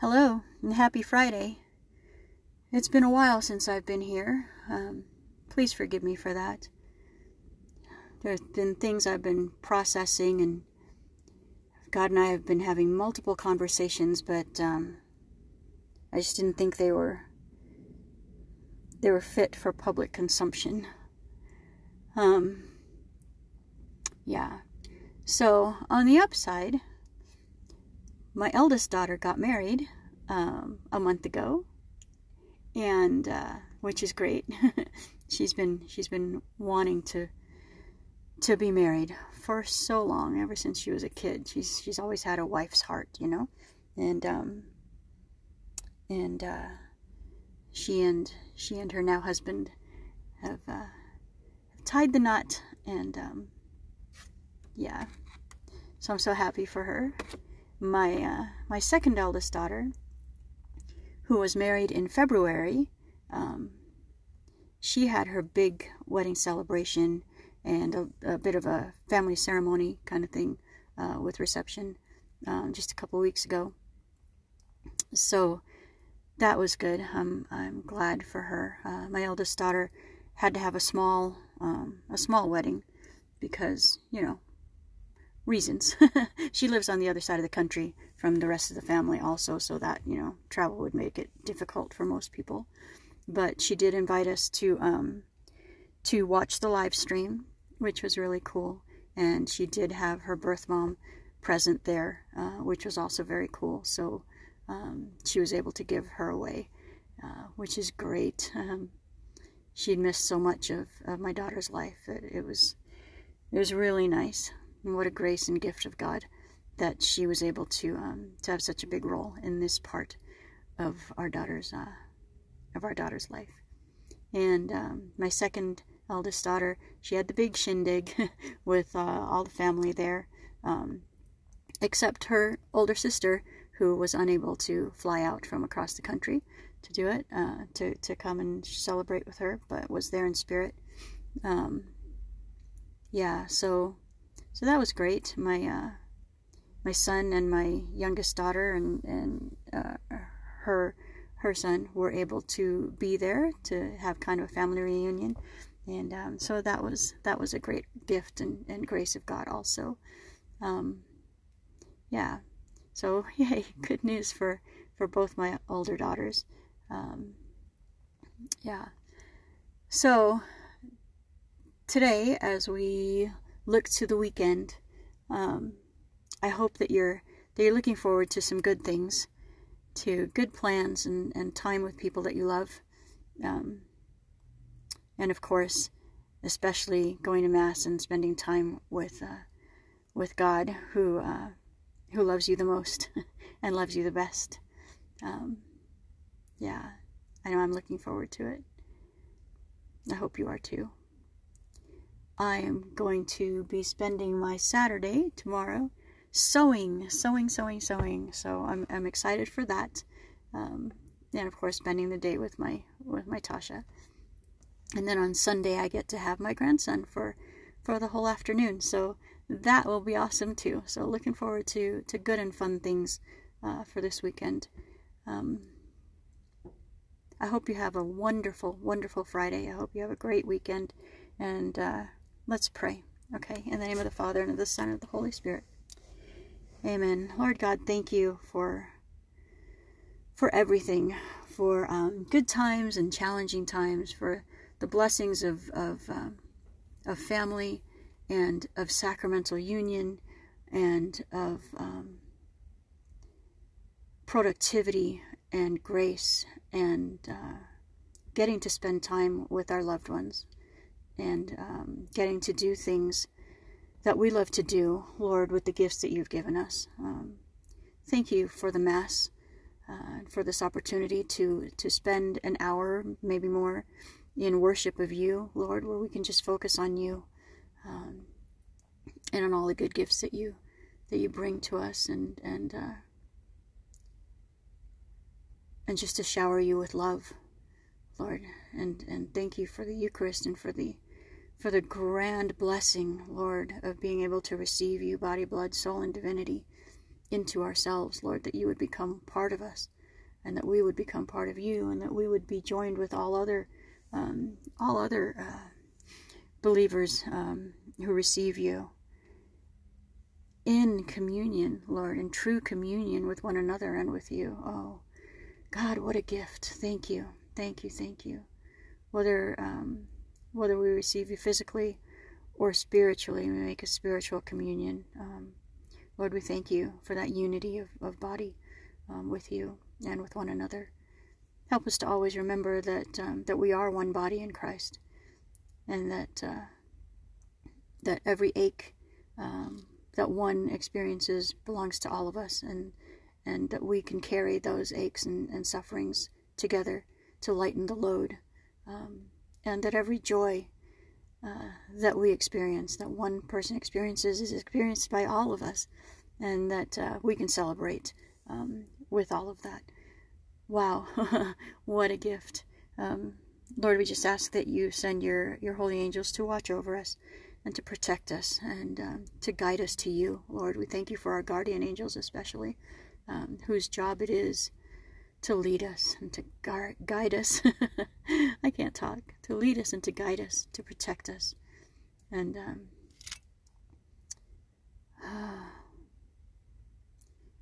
Hello, and happy Friday. It's been a while since I've been here. Um, please forgive me for that. There have been things I've been processing, and God and I have been having multiple conversations, but um, I just didn't think they were they were fit for public consumption. Um, yeah. So on the upside, my eldest daughter got married um, a month ago, and uh, which is great. she's been she's been wanting to to be married for so long, ever since she was a kid. She's she's always had a wife's heart, you know, and um, and uh, she and she and her now husband have, uh, tied the knot, and um, yeah, so I'm so happy for her my uh, my second eldest daughter, who was married in February, um, she had her big wedding celebration and a, a, bit of a family ceremony kind of thing uh, with reception um, just a couple weeks ago. So that was good. I'm I'm glad for her. Uh, my eldest daughter had to have a small um, a small wedding because you know reasons. she lives on the other side of the country from the rest of the family also, so that, you know, travel would make it difficult for most people. But she did invite us to um, to watch the live stream, which was really cool. And she did have her birth mom present there, uh, which was also very cool. So um, she was able to give her away, uh, which is great. Um, she'd missed so much of, of my daughter's life. It, it was it was really nice. What a grace and gift of God that she was able to um, to have such a big role in this part of our daughter's uh, of our daughter's life. And um, my second eldest daughter, she had the big shindig with uh, all the family there, um, except her older sister, who was unable to fly out from across the country to do it, uh, to to come and celebrate with her, but was there in spirit. Um, yeah, so so that was great. My uh, my son and my youngest daughter and and uh, her her son were able to be there to have kind of a family reunion, and um, so that was that was a great gift and, and grace of God also. Um, yeah, so yay, good news for for both my older daughters. Um, yeah, so today as we look to the weekend. Um, I hope that you're that you're looking forward to some good things, to good plans and, and time with people that you love, um, and of course, especially going to mass and spending time with uh, with God, who uh, who loves you the most and loves you the best. Um, yeah, I know I'm looking forward to it. I hope you are too. I am going to be spending my Saturday tomorrow sewing, sewing, sewing, sewing. So I'm, I'm excited for that. Um, and of course, spending the day with my with my Tasha. And then on Sunday, I get to have my grandson for for the whole afternoon. So that will be awesome too. So looking forward to to good and fun things uh, for this weekend. Um, I hope you have a wonderful, wonderful Friday. I hope you have a great weekend, and uh, Let's pray. Okay, in the name of the Father, and of the Son, and of the Holy Spirit. Amen. Lord God, thank you for for everything, for um, good times and challenging times, for the blessings of of, um, of family and of sacramental union and of um, productivity and grace and uh, getting to spend time with our loved ones and um, getting to do things that we love to do, Lord, with the gifts that you've given us. Um, thank you for the Mass, uh, for this opportunity to, to spend an hour, maybe more, in worship of you, Lord, where we can just focus on you um, and on all the good gifts that you that you bring to us, and and uh, and just to shower you with love, Lord, and and thank you for the Eucharist and for the for the grand blessing, Lord, of being able to receive you, body, blood, soul, and divinity, into ourselves, Lord, that you would become part of us and that we would become part of you and that we would be joined with all other um, all other uh, believers um, who receive you in communion, Lord, in true communion with one another and with you. Oh, God, what a gift! Thank you, thank you, thank you. Whether um, whether we receive you physically or spiritually, we make a spiritual communion. Um, Lord, we thank you for that unity of, of body um, with you and with one another. Help us to always remember that um, that we are one body in Christ, and that uh, that every ache um, that one experiences belongs to all of us, and and that we can carry those aches and, and sufferings together to lighten the load, um, and that every joy uh, that we experience, that one person experiences, is experienced by all of us, and that uh, we can celebrate um, with all of that. Wow, what a gift. Um, Lord, we just ask that you send your, your holy angels to watch over us and to protect us and um, to guide us to you. Lord, we thank you for our guardian angels, especially, um, whose job it is to lead us and to guide us. I can't talk. To lead us and to guide us, to protect us. And um,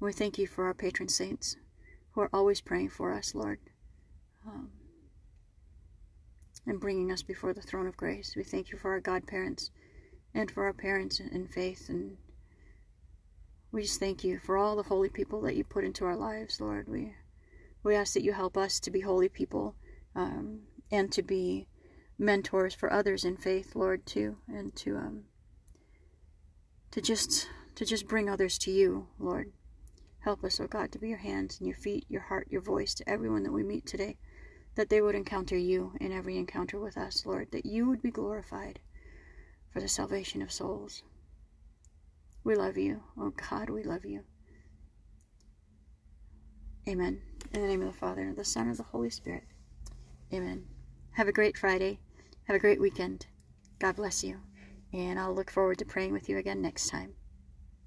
we thank you for our patron saints who are always praying for us, Lord, um, and bringing us before the throne of grace. We thank you for our godparents and for our parents in faith. And we just thank you for all the holy people that you put into our lives, Lord. We, we ask that you help us to be holy people um, and to be mentors for others in faith, Lord, too, and to um, to just to just bring others to you, Lord. Help us, O oh God, to be your hands and your feet, your heart, your voice to everyone that we meet today, that they would encounter you in every encounter with us, Lord, that you would be glorified for the salvation of souls. We love you. Oh God, we love you. Amen. In the name of the Father, the Son, and the Holy Spirit. Amen. Have a great Friday. Have a great weekend. God bless you. And I'll look forward to praying with you again next time.